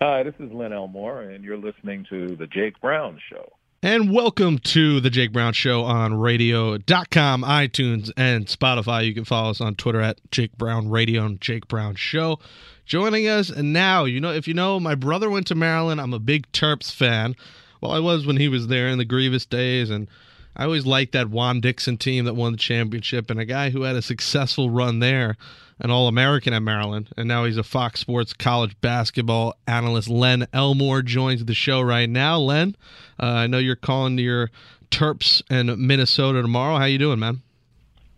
Hi, this is Len Elmore, and you're listening to The Jake Brown Show. And welcome to the Jake Brown Show on radio.com, iTunes, and Spotify. You can follow us on Twitter at Jake Brown Radio and Jake Brown Show. Joining us now, you know, if you know, my brother went to Maryland. I'm a big Terps fan. Well, I was when he was there in the Grievous days, and I always liked that Juan Dixon team that won the championship, and a guy who had a successful run there an All American at Maryland, and now he's a Fox Sports college basketball analyst. Len Elmore joins the show right now. Len, uh, I know you're calling to your Terps and Minnesota tomorrow. How you doing, man?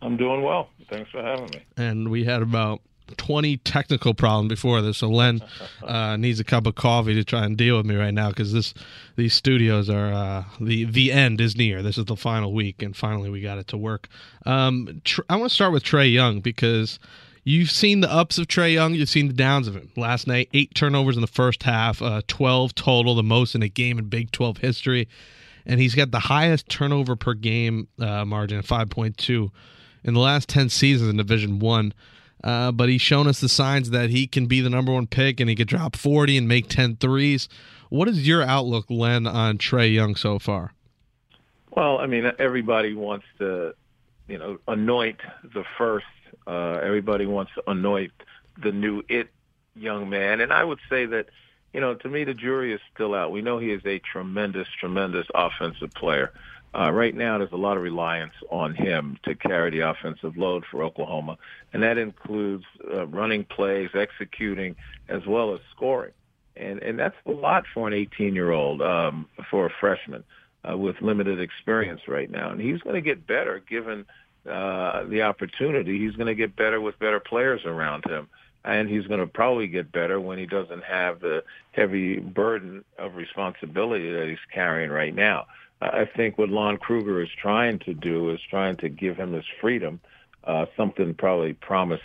I'm doing well. Thanks for having me. And we had about 20 technical problems before this, so Len uh, needs a cup of coffee to try and deal with me right now because this these studios are uh, the the end is near. This is the final week, and finally we got it to work. Um, tr- I want to start with Trae Young because You've seen the ups of Trae Young. You've seen the downs of him. Last night, eight turnovers in the first half, uh, 12 total, the most in a game in Big 12 history. And he's got the highest turnover per game uh, margin at 5.2 in the last 10 seasons in Division 1. Uh, but he's shown us the signs that he can be the number one pick and he could drop 40 and make 10 threes. What is your outlook, Len, on Trae Young so far? Well, I mean, everybody wants to, you know, anoint the first uh, everybody wants to anoint the new it young man, and I would say that, you know, to me the jury is still out. We know he is a tremendous, tremendous offensive player. Uh, right now, there's a lot of reliance on him to carry the offensive load for Oklahoma, and that includes uh, running plays, executing, as well as scoring. And and that's a lot for an 18 year old, um, for a freshman uh, with limited experience right now. And he's going to get better given uh, the opportunity, he's going to get better with better players around him. And he's going to probably get better when he doesn't have the heavy burden of responsibility that he's carrying right now. I think what Lon Kruger is trying to do is trying to give him his freedom, uh, something probably promised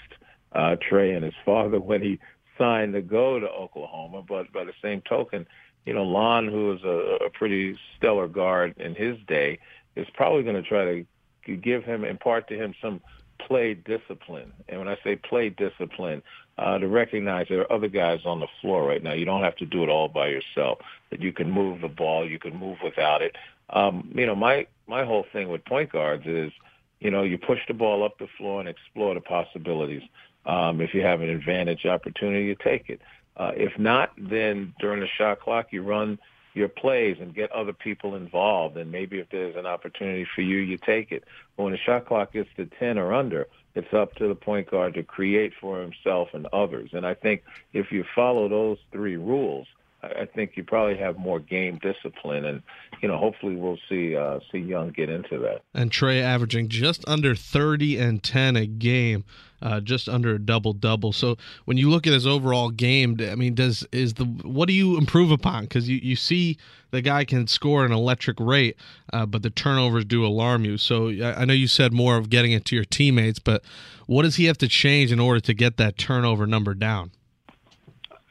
uh, Trae and his father when he signed to go to Oklahoma. But by the same token, you know, Lon, who is a, a pretty stellar guard in his day, is probably going to try to give him, impart to him some play discipline. And when I say play discipline, uh, to recognize there are other guys on the floor right now. You don't have to do it all by yourself. That you can move the ball, you can move without it. Um, you know, my my whole thing with point guards is, you know, you push the ball up the floor and explore the possibilities. Um, if you have an advantage opportunity, you take it. Uh, if not, then during the shot clock, you run your plays and get other people involved. And maybe if there's an opportunity for you, you take it. But when the shot clock gets to 10 or under, it's up to the point guard to create for himself and others. And I think if you follow those three rules, I think you probably have more game discipline, and you know, hopefully, we'll see uh, see Young get into that. And Trae averaging just under thirty and ten a game uh, just under a double double. So when you look at his overall game, I mean, does is the what do you improve upon? Because you, you see the guy can score an electric rate, uh, but the turnovers do alarm you. So I, I know you said more of getting it to your teammates, but what does he have to change in order to get that turnover number down?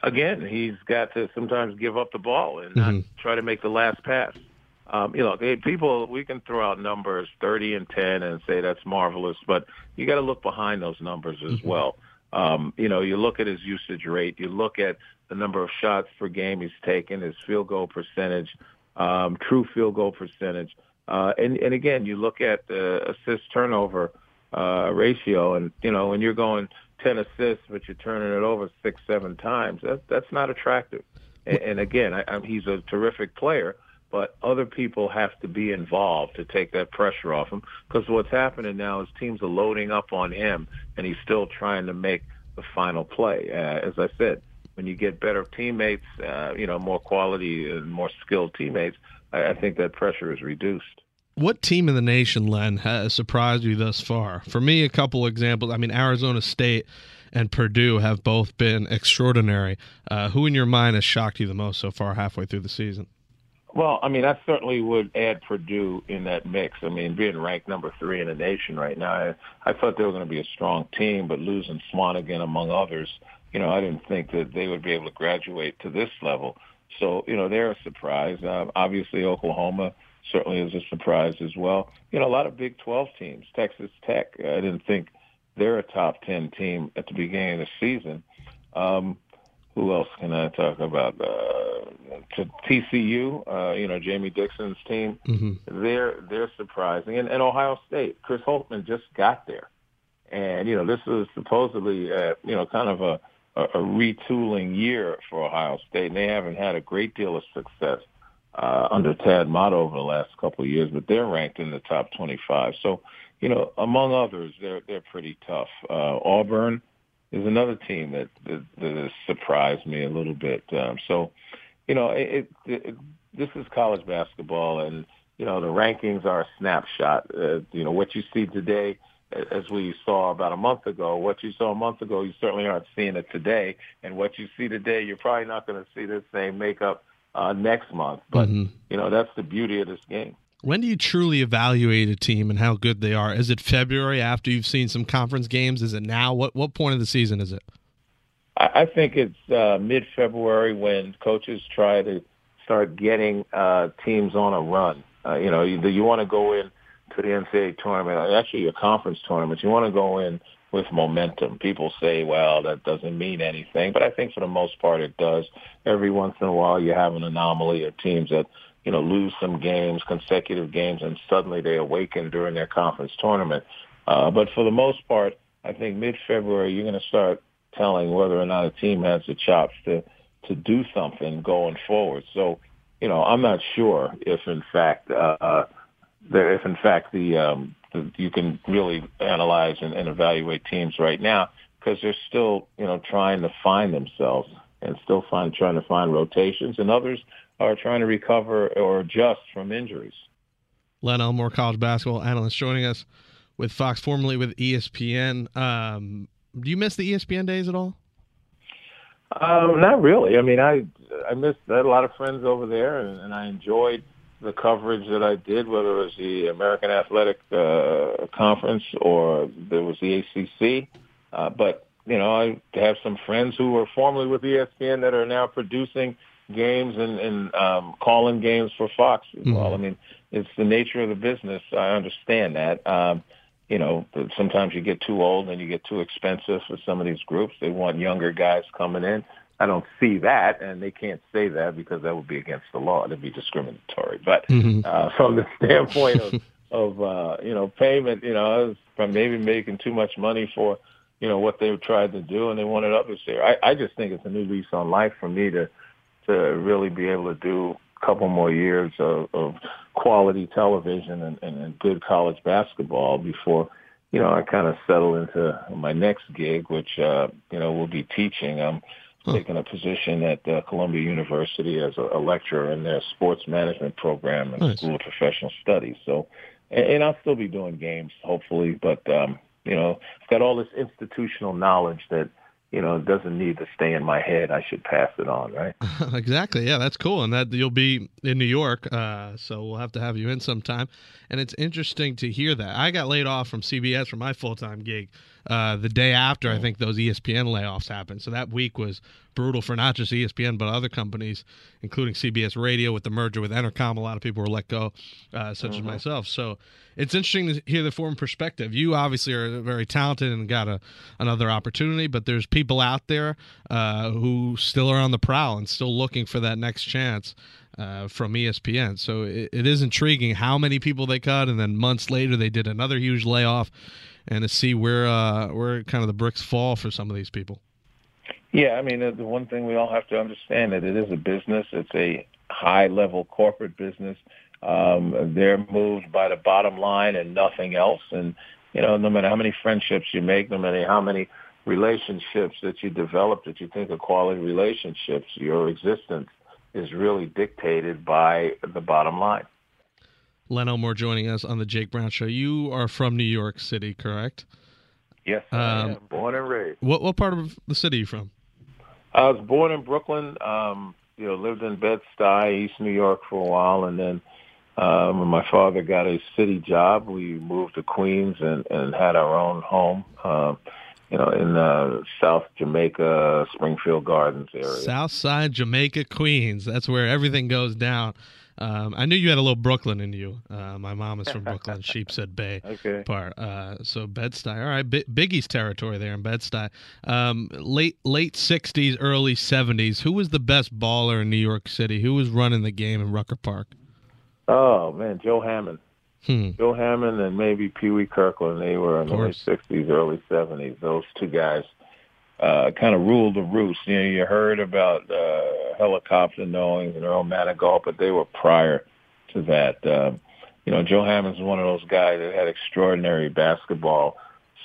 Again, he's got to sometimes give up the ball and not mm-hmm. try to make the last pass. Um, you know, people, we can throw out numbers 30 and 10 and say that's marvelous, but you got to look behind those numbers as mm-hmm. well. Um, you know, you look at his usage rate, you look at the number of shots per game he's taken, his field goal percentage, um, true field goal percentage. Uh, and, and again, you look at the assist turnover uh, ratio, and, you know, when you're going 10 assists, but you're turning it over six, seven times, that, that's not attractive. And, and again, I, I, he's a terrific player but other people have to be involved to take that pressure off him because what's happening now is teams are loading up on him and he's still trying to make the final play. Uh, as I said, when you get better teammates, uh, you know, more quality and more skilled teammates, I, I think that pressure is reduced. What team in the nation, Len, has surprised you thus far? For me, a couple examples. I mean, Arizona State and Purdue have both been extraordinary. Uh, who in your mind has shocked you the most so far halfway through the season? Well, I mean, I certainly would add Purdue in that mix. I mean, being ranked number three in the nation right now, I, I thought they were going to be a strong team, but losing Swanigan among others, you know, I didn't think that they would be able to graduate to this level. So, you know, they're a surprise. Uh, obviously, Oklahoma certainly is a surprise as well. You know, a lot of Big 12 teams, Texas Tech, I didn't think they're a top 10 team at the beginning of the season. Um, who else can I talk about? Uh, to TCU, uh, you know, Jamie Dixon's team, mm-hmm. they're they're surprising, and, and Ohio State. Chris Holtmann just got there, and you know, this is supposedly, uh, you know, kind of a, a, a retooling year for Ohio State, and they haven't had a great deal of success uh, under Thad Matta over the last couple of years, but they're ranked in the top 25. So, you know, among others, they're they're pretty tough. Uh, Auburn is another team that, that, that has surprised me a little bit. Um, so, you know, it, it, it, this is college basketball, and you know the rankings are a snapshot. Uh, you know what you see today, as we saw about a month ago. What you saw a month ago, you certainly aren't seeing it today, and what you see today, you're probably not going to see the same makeup uh, next month. But mm-hmm. you know that's the beauty of this game. When do you truly evaluate a team and how good they are? Is it February after you've seen some conference games? Is it now? What what point of the season is it? I think it's uh, mid February when coaches try to start getting uh, teams on a run. Uh, you know, you, you want to go in to the NCAA tournament, actually your conference tournaments. You want to go in with momentum. People say, well, that doesn't mean anything, but I think for the most part it does. Every once in a while you have an anomaly of teams that you know, lose some games, consecutive games, and suddenly they awaken during their conference tournament. Uh, but for the most part, I think mid-February you're going to start telling whether or not a team has the chops to to do something going forward. So, you know, I'm not sure if in fact uh, uh if in fact the, um, you can really analyze and, and evaluate teams right now because they're still you know trying to find themselves and still find trying to find rotations, and others are trying to recover or adjust from injuries. Len Elmore, college basketball analyst, joining us with Fox, formerly with ESPN. Um, do you miss the ESPN days at all? Um, not really. I mean, I I missed. I had a lot of friends over there, and, and I enjoyed the coverage that I did, whether it was the American Athletic uh, Conference or there was the ACC. Uh, but you know, I have some friends who were formerly with ESPN that are now producing games and, and um, calling games for Fox as well. Mm-hmm. I mean, it's the nature of the business. I understand that. Um, you know, sometimes you get too old and you get too expensive for some of these groups. They want younger guys coming in. I don't see that, and they can't say that because that would be against the law. It'd be discriminatory. But mm-hmm. uh, from the standpoint of, of uh, you know payment, you know, from maybe making too much money for you know what they've tried to do, and they wanted others there. I, I just think it's a new lease on life for me to to really be able to do a couple more years of, of quality television and, and, and good college basketball before, you know, I kind of settle into my next gig, which, uh, you know, will be teaching. I'm taking a position at uh, Columbia University as a, a lecturer in their sports management program and nice. School of Professional Studies. So, and, and I'll still be doing games, hopefully, but, um, you know, I've got all this institutional knowledge that – you know, it doesn't need to stay in my head. I should pass it on, right? exactly. Yeah, that's cool. And that you'll be in New York, uh, so we'll have to have you in sometime. And it's interesting to hear that. I got laid off from CBS for my full time gig uh, the day after I think those ESPN layoffs happened. So that week was brutal for not just ESPN but other companies, including CBS Radio with the merger with Entercom. A lot of people were let go, uh, such mm-hmm. as myself. So it's interesting to hear the foreign perspective. You obviously are very talented and got a another opportunity, but there's people out there uh, who still are on the prowl and still looking for that next chance. Uh, from ESPN. So it, it is intriguing how many people they cut, and then months later they did another huge layoff and to see where uh, where kind of the bricks fall for some of these people. Yeah, I mean the one thing we all have to understand that it is a business. It's a high level corporate business. Um, they're moved by the bottom line and nothing else. And you know, no matter how many friendships you make, no matter how many relationships that you develop that you think are quality relationships, your existence is really dictated by the bottom line. Len Elmore joining us on the Jake Brown Show. You are from New York City, correct? Yes, Um, I am. Born and raised. What what part of the city are you from? I was born in Brooklyn. Um, you know, lived in Bed Stuy, East New York for a while, and then um, when my father got a city job, we moved to Queens and, and had our own home. Um, you know, in uh, South Jamaica, Springfield Gardens area. South Side Jamaica, Queens. That's where everything goes down. Um, I knew you had a little Brooklyn in you. Uh, my mom is from Brooklyn, Sheepshead Bay Okay. part. Uh, so Bed Stuy. All right, B- Biggie's territory there in Bed Stuy. Um, late late '60s, early '70s. Who was the best baller in New York City? Who was running the game in Rucker Park? Oh man, Joe Hammond. Hmm. Joe Hammond and maybe Pee Wee Kirkland. They were in the late '60s, early '70s. Those two guys uh, kind of ruled the roost. You know, you heard about uh, helicopter knowings and Earl Manigault, but they were prior to that. Um, you know, Joe Hammond's one of those guys that had extraordinary basketball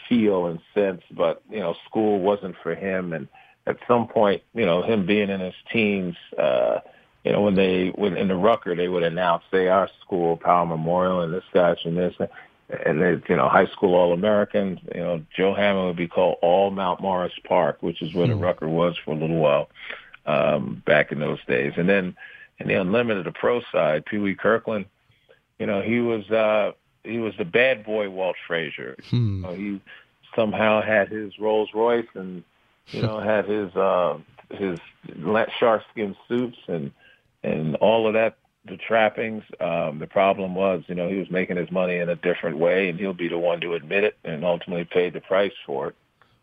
feel and sense, but you know, school wasn't for him. And at some point, you know, him being in his teens. Uh, you know, when they when in the Rucker, they would announce, "Say our school, Power Memorial, and this guy's from this." And they, you know, high school All Americans. You know, Joe Hammond would be called All Mount Morris Park, which is where the Hmm. Rucker was for a little while um, back in those days. And then in the unlimited, the pro side, Pee Wee Kirkland. You know, he was uh, he was the bad boy Walt Frazier. Hmm. You know, he somehow had his Rolls Royce and you know had his uh, his shark skin suits and and all of that the trappings. Um, the problem was, you know, he was making his money in a different way, and he'll be the one to admit it, and ultimately paid the price for it.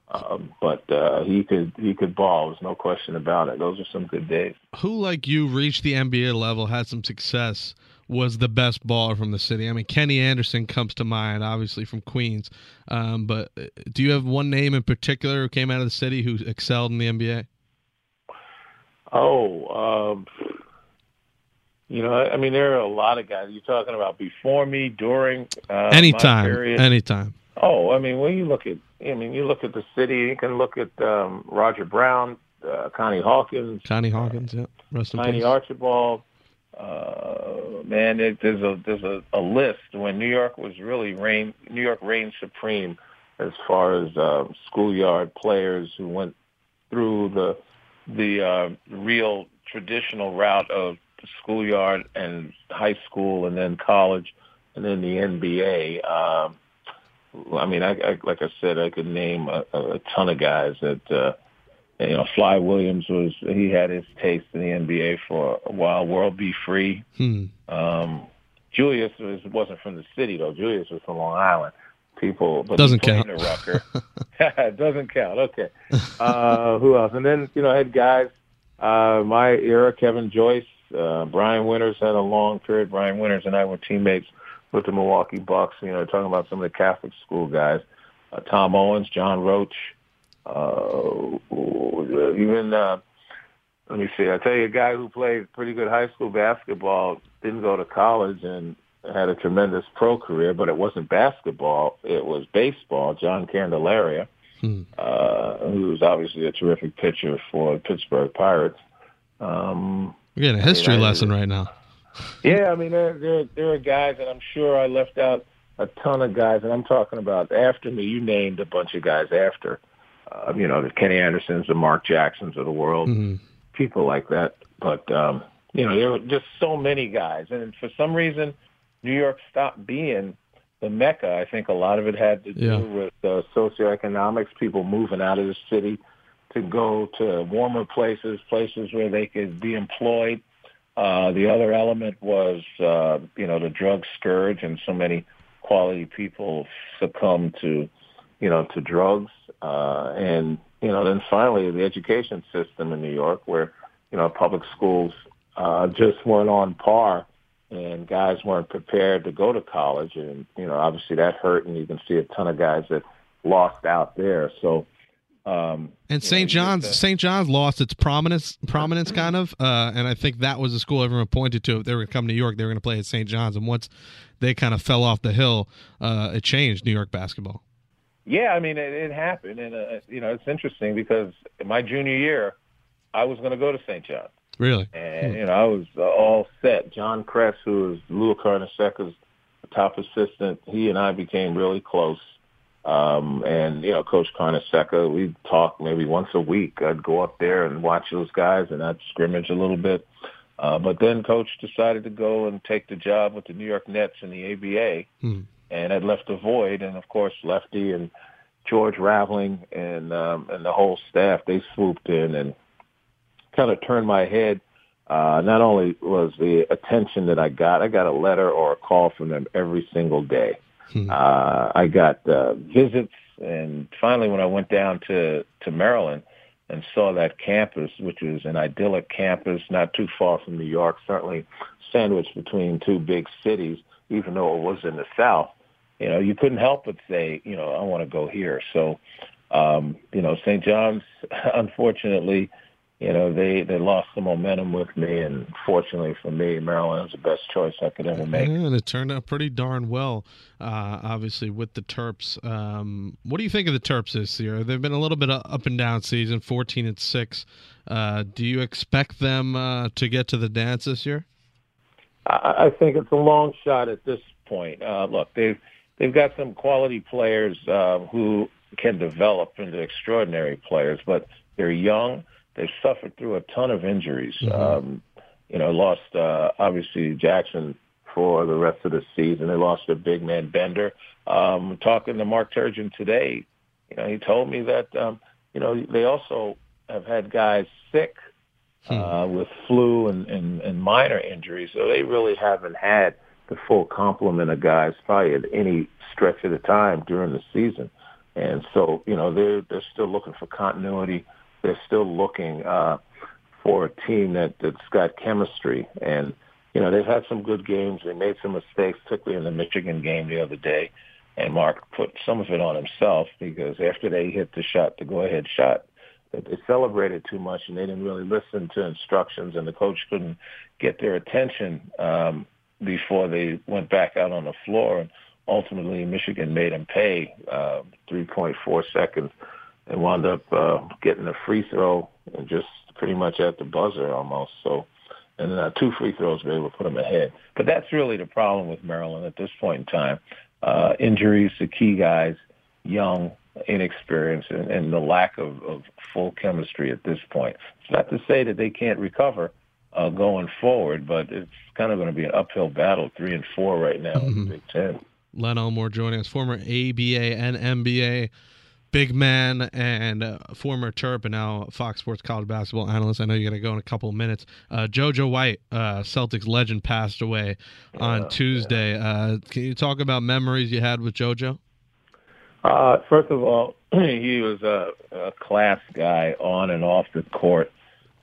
Um, but uh, he could he could ball. There's no question about it. Those are some good days. Who like you reached the NBA level, had some success, was the best baller from the city? I mean, Kenny Anderson comes to mind, obviously from Queens. Um, but uh, do you have one name in particular who came out of the city who excelled in the NBA? Oh, um, you know, I mean, there are a lot of guys. You're talking about before me, during uh, anytime, anytime. Oh, I mean, when you look at, I mean, you look at the city. You can look at um, Roger Brown, uh, Connie Hawkins, Connie Hawkins, yeah. Rest peace. Archibald. Uh, man, it, there's a there's a, a list when New York was really reign. New York reigned supreme as far as uh, schoolyard players who went through the the uh, real traditional route of schoolyard and high school and then college and then the NBA. Um, I mean, I, I like I said, I could name a, a ton of guys that. Uh, you know, Fly Williams was he had his taste in the NBA for a while. World B. Free. Hmm. Um, Julius was, wasn't from the city though. Julius was from Long Island. People, but Doesn't count. Rucker. doesn't count. Okay. Uh, who else? And then you know, I had guys. Uh, my era, Kevin Joyce, uh, Brian Winters had a long period. Brian Winters and I were teammates with the Milwaukee Bucks. You know, talking about some of the Catholic school guys. Uh, Tom Owens, John Roach. Uh, even uh, let me see. I tell you, a guy who played pretty good high school basketball didn't go to college and had a tremendous pro career, but it wasn't basketball; it was baseball. John Candelaria, Hmm. uh, who was obviously a terrific pitcher for the Pittsburgh Pirates. Um, We're getting a history I- lesson right now. yeah, I mean, there, there there are guys, and I'm sure I left out a ton of guys, and I'm talking about after me. You named a bunch of guys after, uh, you know, the Kenny Andersons, the Mark Jacksons of the world, hmm people like that. But um, you know, there were just so many guys, and for some reason, New York stopped being the mecca. I think a lot of it had to do Yeah. with uh, socioeconomics, people moving out of the city to go to warmer places, places where they could be employed. Uh, the other element was, uh, you know, the drug scourge, and so many quality people succumb to, you know, to drugs. Uh, and you know, then finally, the education system in New York, where you know public schools uh, just weren't on par, and guys weren't prepared to go to college, and you know, obviously that hurt, and you can see a ton of guys that lost out there. So. Um, And St. John's, St. John's lost its prominence, prominence kind of, uh, and I think that was the school everyone pointed to. If they were going to come to New York, they were going to play at St. John's, and once they kind of fell off the hill, uh, it changed New York basketball. Yeah, I mean, it, it happened, and uh, you know, it's interesting because in my junior year, I was going to go to St. John's, Really, and you know, I was uh, all set. John Kress, who was Lou Carnesecca's top assistant, he and I became really close. Um, and you know, Coach Carnesecca, we talk maybe once a week. I'd go up there and watch those guys, and I'd scrimmage a little bit. Uh, but then Coach decided to go and take the job with the New York Nets in the ABA, Hmm. and it left a void. And of course, Lefty and George Raveling and um, and the whole staff they swooped in and kind of turned my head. Uh, not only was the attention that I got, I got a letter or a call from them every single day. Hmm. Uh, I got uh, visits, and finally, when I went down to to Maryland and saw that campus, which was an idyllic campus, not too far from New York, certainly sandwiched between two big cities, even though it was in the South, you know, you couldn't help but say, you know, I want to go here. So, um, you know, St. John's, unfortunately, you know, they, they lost the momentum with me. And fortunately for me, Maryland was the best choice I could ever make. Yeah, and it turned out pretty darn well, uh, obviously, with the Terps. Um, what do you think of the Terps this year? They've been a little bit of up and down season, 14 and 6. Uh, do you expect them uh, to get to the dance this year? I, I think it's a long shot at this point. Uh, look, they've, they've got some quality players uh, who can develop into extraordinary players, but they're young. They've suffered through a ton of injuries. Mhm. Um, you know, lost uh, obviously Jackson for the rest of the season. They lost their big man Bender. Um, talking to Mark Turgeon today, you know, he told me that um, you know they also have had guys sick uh, with flu and, and, and minor injuries, so they really haven't had the full complement of guys probably at any stretch of the time during the season. And so, you know, they're they're still looking for continuity. They're still looking uh, for a team that that's got chemistry. And you know, they've had some good games. They made some mistakes, particularly in the Michigan game the other day. And Mark put some of it on himself because after they hit the shot, the go-ahead shot, that they celebrated too much and they didn't really listen to instructions, and the coach couldn't get their attention um, before they went back out on the floor. And ultimately, Michigan made them pay uh, 3.4 seconds. They wound up uh, getting a free throw and just pretty much at the buzzer almost. So, and then uh, two free throws were able to put them ahead. But that's really the problem with Maryland at this point in time. Uh, injuries to key guys, young, inexperienced, and, and the lack of, of full chemistry at this point. It's not to say that they can't recover uh, going forward, but it's kind of going to be an uphill battle, three and four right now in the Big Ten. Len Elmore joining us, former ABA and NBA big man and uh, former Terp and now Fox Sports college basketball analyst. I know you're going to go in a couple of minutes. Uh, JoJo White, uh, Celtics legend, passed away on Yeah, Tuesday. Uh, can you talk about memories you had with JoJo? Uh, first of all, he was a, a class guy on and off the court.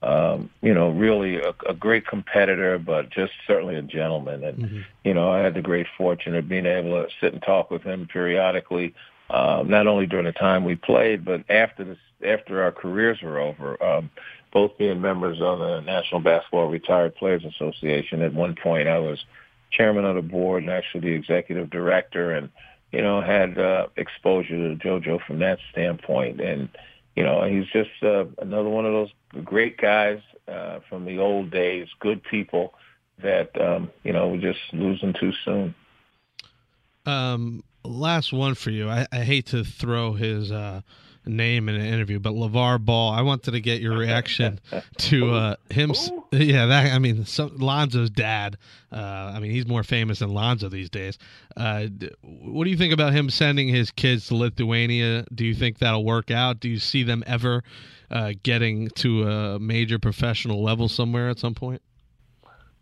Um, you know, really a, a great competitor, but just certainly a gentleman. And you know, I had the great fortune of being able to sit and talk with him periodically, um, not only during the time we played, but after this, after our careers were over. Um, both being members of the National Basketball Retired Players Association. At one point, I was chairman of the board and actually the executive director, and you know, had uh, exposure to JoJo from that standpoint. And, you know, he's just uh, another one of those great guys uh, from the old days, good people that, um, you know, we're just losing too soon. Um, last one for you. I, I hate to throw his uh, name in an interview, but LeVar Ball. I wanted to get your reaction to uh, him. s- Yeah, that. I mean, so, Lonzo's dad. Uh, I mean, he's more famous than Lonzo these days. Uh, d- what do you think about him sending his kids to Lithuania? Do you think that'll work out? Do you see them ever uh, getting to a major professional level somewhere at some point?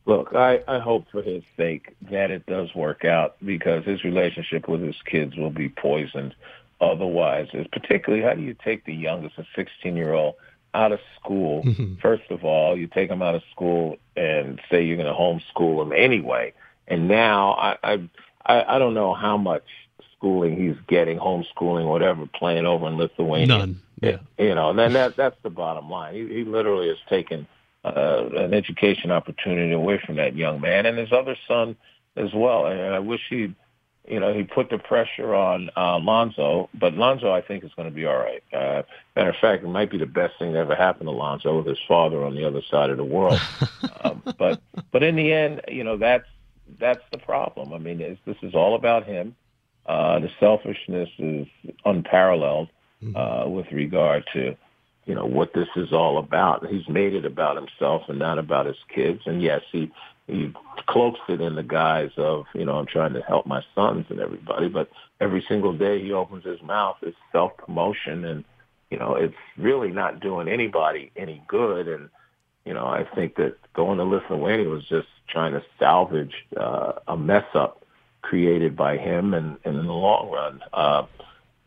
Look, I, I hope for his sake that it does work out because his relationship with his kids will be poisoned otherwise. It's particularly, how do you take the youngest, a 16-year-old, out of school? Mm-hmm. First of all, you take him out of school and say you're going to homeschool him anyway. And now I, I, I I don't know how much schooling he's getting, homeschooling, whatever, playing over in Lithuania. None. Yeah. You know, and then that that's the bottom line. He, he literally has taken uh, an education opportunity away from that young man and his other son as well. And I wish he, you know, he put the pressure on uh, Lonzo, but Lonzo I think is going to be all right. Uh, matter of fact, it might be the best thing that ever happened to Lonzo with his father on the other side of the world. um, but but in the end, you know, that's that's the problem. I mean, it's, this is all about him. Uh, the selfishness is unparalleled uh, with regard to you know what this is all about. He's made it about himself and not about his kids. And yes, he he cloaks it in the guise of you know I'm trying to help my sons and everybody, but every single day he opens his mouth is self promotion and you know it's really not doing anybody any good. And you know I think that going to Lithuania was just trying to salvage uh, a mess up created by him, and, and in the long run, uh,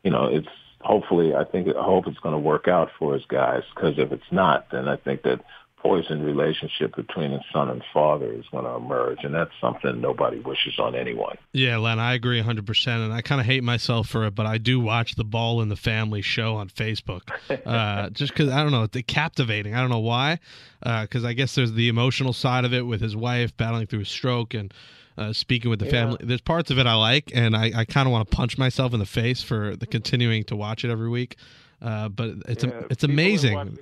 you know it's hopefully, I think, I hope it's going to work out for his guys. Because if it's not, then I think that poison relationship between the son and father is going to emerge, and that's something nobody wishes on anyone. Yeah, Len, I agree 100%. And I kind of hate myself for it, but I do watch the Ball in the Family show on Facebook. Uh, just because, I don't know, it's captivating. I don't know why. Because uh, I guess there's the emotional side of it with his wife battling through a stroke and uh, speaking with the yeah. family. There's parts of it I like, and I, I kind of want to punch myself in the face for the continuing to watch it every week. Uh, but it's yeah, a, it's amazing.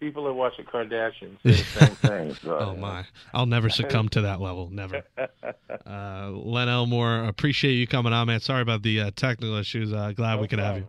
people are watching Kardashians the same thing. So, oh my! I'll never succumb to that level. Never. Uh, Len Elmore, appreciate you coming on, man. Sorry about the uh, technical issues. Uh, glad no we could problem. have you.